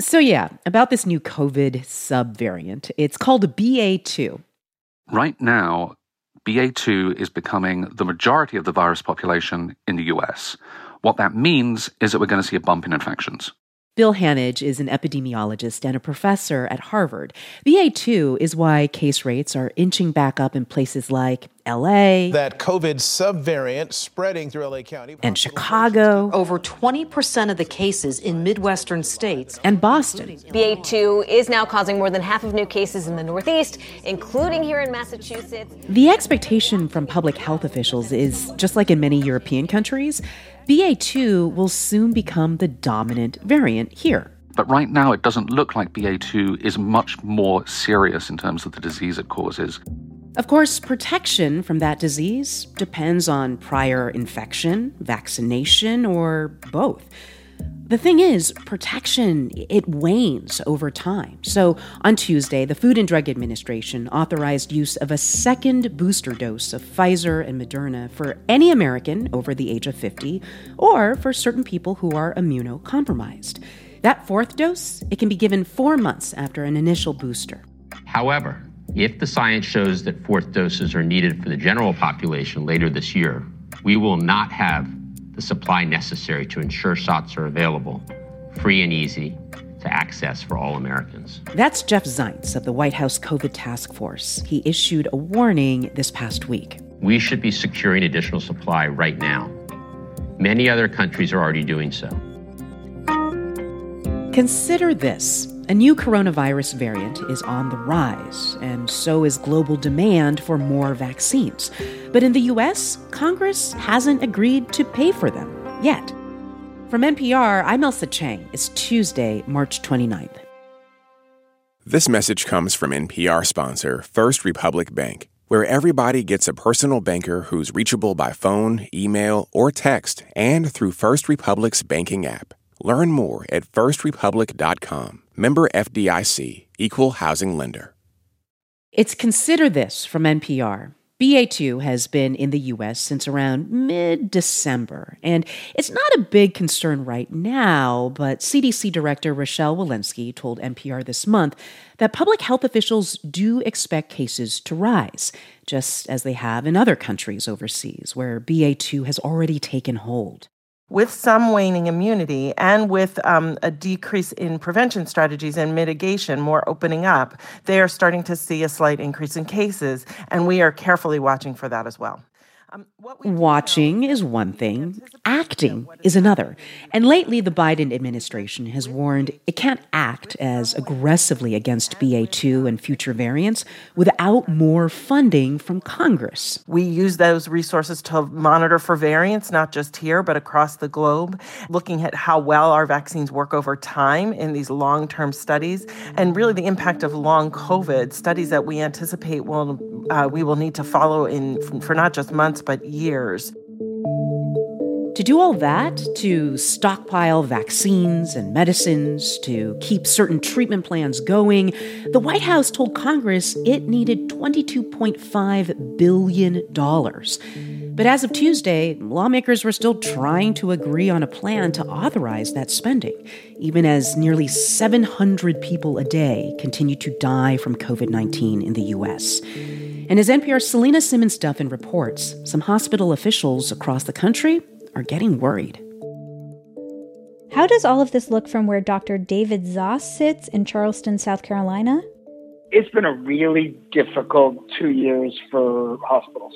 So, yeah, about this new COVID subvariant. It's called BA2. Right now, BA2 is becoming the majority of the virus population in the US. What that means is that we're going to see a bump in infections. Bill Hanage is an epidemiologist and a professor at Harvard. BA2 is why case rates are inching back up in places like LA. That COVID subvariant spreading through LA County. And Chicago. Over 20% of the cases in Midwestern states. And Boston. BA2 is now causing more than half of new cases in the Northeast, including here in Massachusetts. The expectation from public health officials is just like in many European countries BA2 will soon become the dominant variant here. But right now, it doesn't look like BA2 is much more serious in terms of the disease it causes. Of course, protection from that disease depends on prior infection, vaccination, or both. The thing is, protection, it wanes over time. So on Tuesday, the Food and Drug Administration authorized use of a second booster dose of Pfizer and Moderna for any American over the age of 50 or for certain people who are immunocompromised. That fourth dose, it can be given 4 months after an initial booster. However, if the science shows that fourth doses are needed for the general population later this year, we will not have the supply necessary to ensure shots are available, free and easy to access for all Americans. That's Jeff Zients of the White House COVID Task Force. He issued a warning this past week. We should be securing additional supply right now. Many other countries are already doing so. Consider this a new coronavirus variant is on the rise, and so is global demand for more vaccines. But in the US, Congress hasn't agreed to pay for them yet. From NPR, I'm Ailsa Chang. It's Tuesday, March 29th. This message comes from NPR sponsor First Republic Bank, where everybody gets a personal banker who's reachable by phone, email, or text, and through First Republic's banking app. Learn more at firstrepublic.com. Member FDIC, Equal Housing Lender. It's Consider This from NPR. BA2 has been in the US since around mid December, and it's not a big concern right now, but CDC Director Rochelle Walensky told NPR this month that public health officials do expect cases to rise, just as they have in other countries overseas where BA2 has already taken hold with some waning immunity and with um, a decrease in prevention strategies and mitigation, more opening up, they are starting to see a slight increase in cases, and we are carefully watching for that as well. Um, Watching is one thing, acting is another. And lately, the Biden administration has warned it can't act as aggressively against BA2 and future variants without more funding from Congress. We use those resources to monitor for variants, not just here, but across the globe, looking at how well our vaccines work over time in these long term studies, and really the impact of long COVID studies that we anticipate will, uh, we will need to follow in for not just months but years. To do all that, to stockpile vaccines and medicines, to keep certain treatment plans going, the White House told Congress it needed $22.5 billion. But as of Tuesday, lawmakers were still trying to agree on a plan to authorize that spending, even as nearly 700 people a day continue to die from COVID 19 in the U.S. And as NPR's Selena Simmons Duffin reports, some hospital officials across the country are getting worried. How does all of this look from where Dr. David Zaas sits in Charleston, South Carolina? It's been a really difficult two years for hospitals.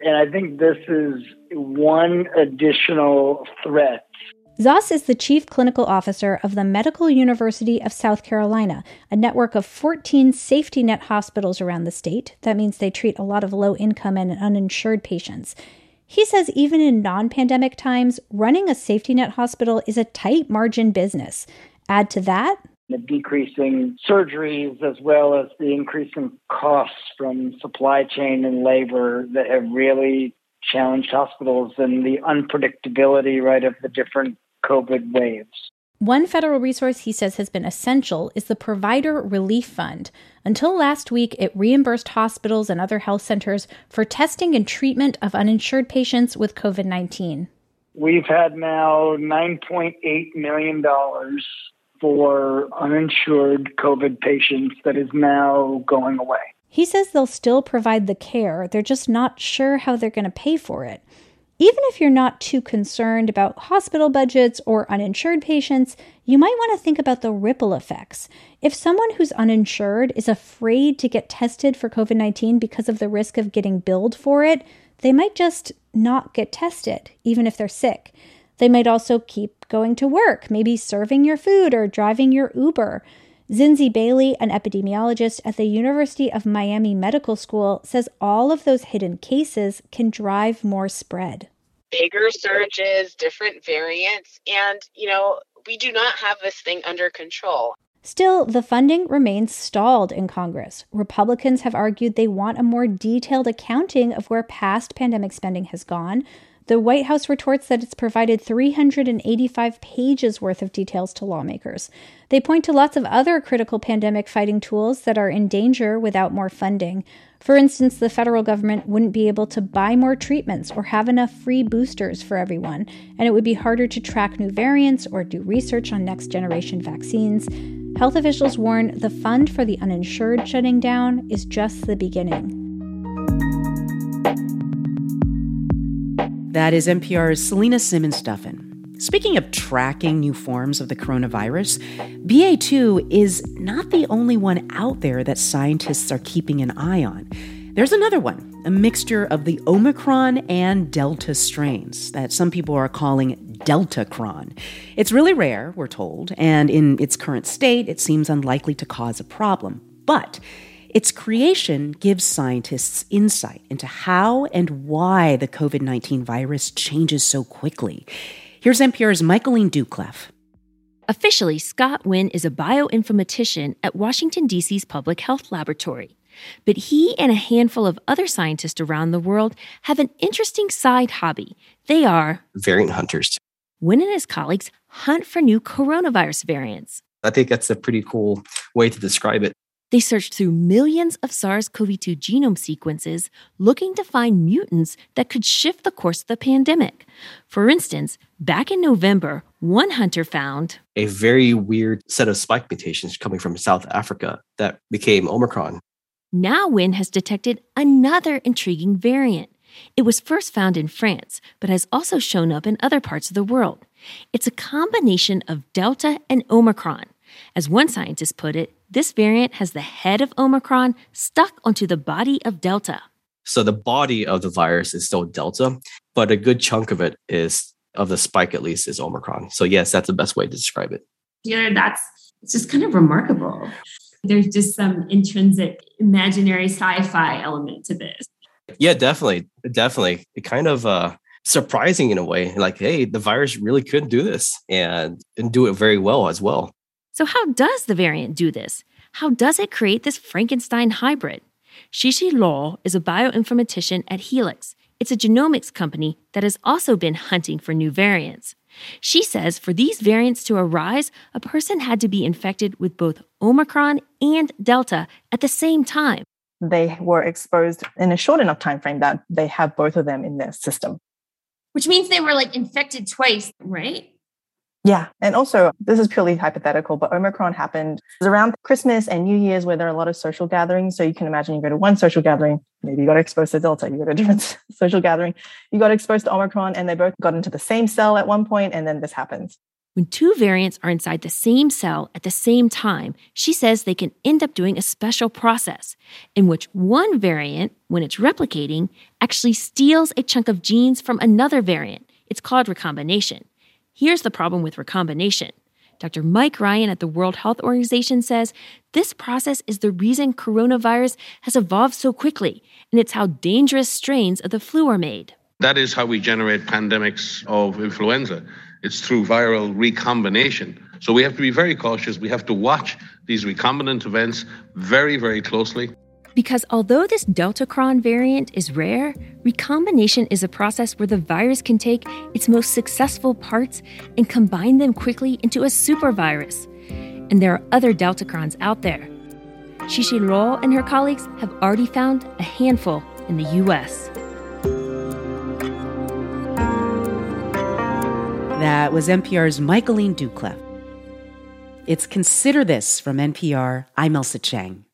And I think this is one additional threat Zaas is the chief clinical officer of the Medical University of South Carolina, a network of 14 safety net hospitals around the state. That means they treat a lot of low income and uninsured patients. He says even in non pandemic times, running a safety net hospital is a tight margin business. Add to that, the decreasing surgeries as well as the increasing costs from supply chain and labor that have really challenged hospitals and the unpredictability, right, of the different COVID waves. One federal resource he says has been essential is the Provider Relief Fund. Until last week, it reimbursed hospitals and other health centers for testing and treatment of uninsured patients with COVID 19. We've had now $9.8 million for uninsured COVID patients that is now going away. He says they'll still provide the care, they're just not sure how they're going to pay for it. Even if you're not too concerned about hospital budgets or uninsured patients, you might want to think about the ripple effects. If someone who's uninsured is afraid to get tested for COVID 19 because of the risk of getting billed for it, they might just not get tested, even if they're sick. They might also keep going to work, maybe serving your food or driving your Uber. Zinzi Bailey, an epidemiologist at the University of Miami Medical School, says all of those hidden cases can drive more spread bigger surges, different variants, and, you know, we do not have this thing under control. Still, the funding remains stalled in Congress. Republicans have argued they want a more detailed accounting of where past pandemic spending has gone, the White House retorts that it's provided 385 pages worth of details to lawmakers. They point to lots of other critical pandemic fighting tools that are in danger without more funding. For instance, the federal government wouldn't be able to buy more treatments or have enough free boosters for everyone, and it would be harder to track new variants or do research on next generation vaccines. Health officials warn the fund for the uninsured shutting down is just the beginning. That is NPR's Selena Simmons Duffin. Speaking of tracking new forms of the coronavirus, BA2 is not the only one out there that scientists are keeping an eye on. There's another one, a mixture of the Omicron and Delta strains that some people are calling Deltacron. It's really rare, we're told, and in its current state, it seems unlikely to cause a problem. But its creation gives scientists insight into how and why the COVID 19 virus changes so quickly. Here's NPR's Michaeleen Doucleff. Officially, Scott Nguyen is a bioinformatician at Washington, D.C.'s Public Health Laboratory. But he and a handful of other scientists around the world have an interesting side hobby. They are variant hunters. Nguyen and his colleagues hunt for new coronavirus variants. I think that's a pretty cool way to describe it. They searched through millions of SARS CoV 2 genome sequences looking to find mutants that could shift the course of the pandemic. For instance, back in November, one hunter found a very weird set of spike mutations coming from South Africa that became Omicron. Now, Nguyen has detected another intriguing variant. It was first found in France, but has also shown up in other parts of the world. It's a combination of Delta and Omicron. As one scientist put it, this variant has the head of Omicron stuck onto the body of Delta. So the body of the virus is still Delta, but a good chunk of it is, of the spike at least, is Omicron. So, yes, that's the best way to describe it. You know, that's it's just kind of remarkable. There's just some intrinsic imaginary sci fi element to this. Yeah, definitely. Definitely. It kind of, uh, surprising in a way like hey the virus really could do this and and do it very well as well so, how does the variant do this? How does it create this Frankenstein hybrid? Shishi Luo is a bioinformatician at Helix. It's a genomics company that has also been hunting for new variants. She says for these variants to arise, a person had to be infected with both Omicron and Delta at the same time. They were exposed in a short enough time frame that they have both of them in their system. Which means they were like infected twice, right? Yeah. And also, this is purely hypothetical, but Omicron happened around Christmas and New Year's where there are a lot of social gatherings. So you can imagine you go to one social gathering, maybe you got exposed to Delta, you go to a different social gathering, you got exposed to Omicron, and they both got into the same cell at one point, and then this happens. When two variants are inside the same cell at the same time, she says they can end up doing a special process in which one variant, when it's replicating, actually steals a chunk of genes from another variant. It's called recombination. Here's the problem with recombination. Dr. Mike Ryan at the World Health Organization says this process is the reason coronavirus has evolved so quickly, and it's how dangerous strains of the flu are made. That is how we generate pandemics of influenza. It's through viral recombination. So we have to be very cautious. We have to watch these recombinant events very, very closely. Because although this Deltacron variant is rare, recombination is a process where the virus can take its most successful parts and combine them quickly into a supervirus. And there are other Deltacrons out there. Shishi Luo and her colleagues have already found a handful in the US. That was NPR's Michaeleen Doucleff. It's Consider This from NPR. I'm Ailsa Chang.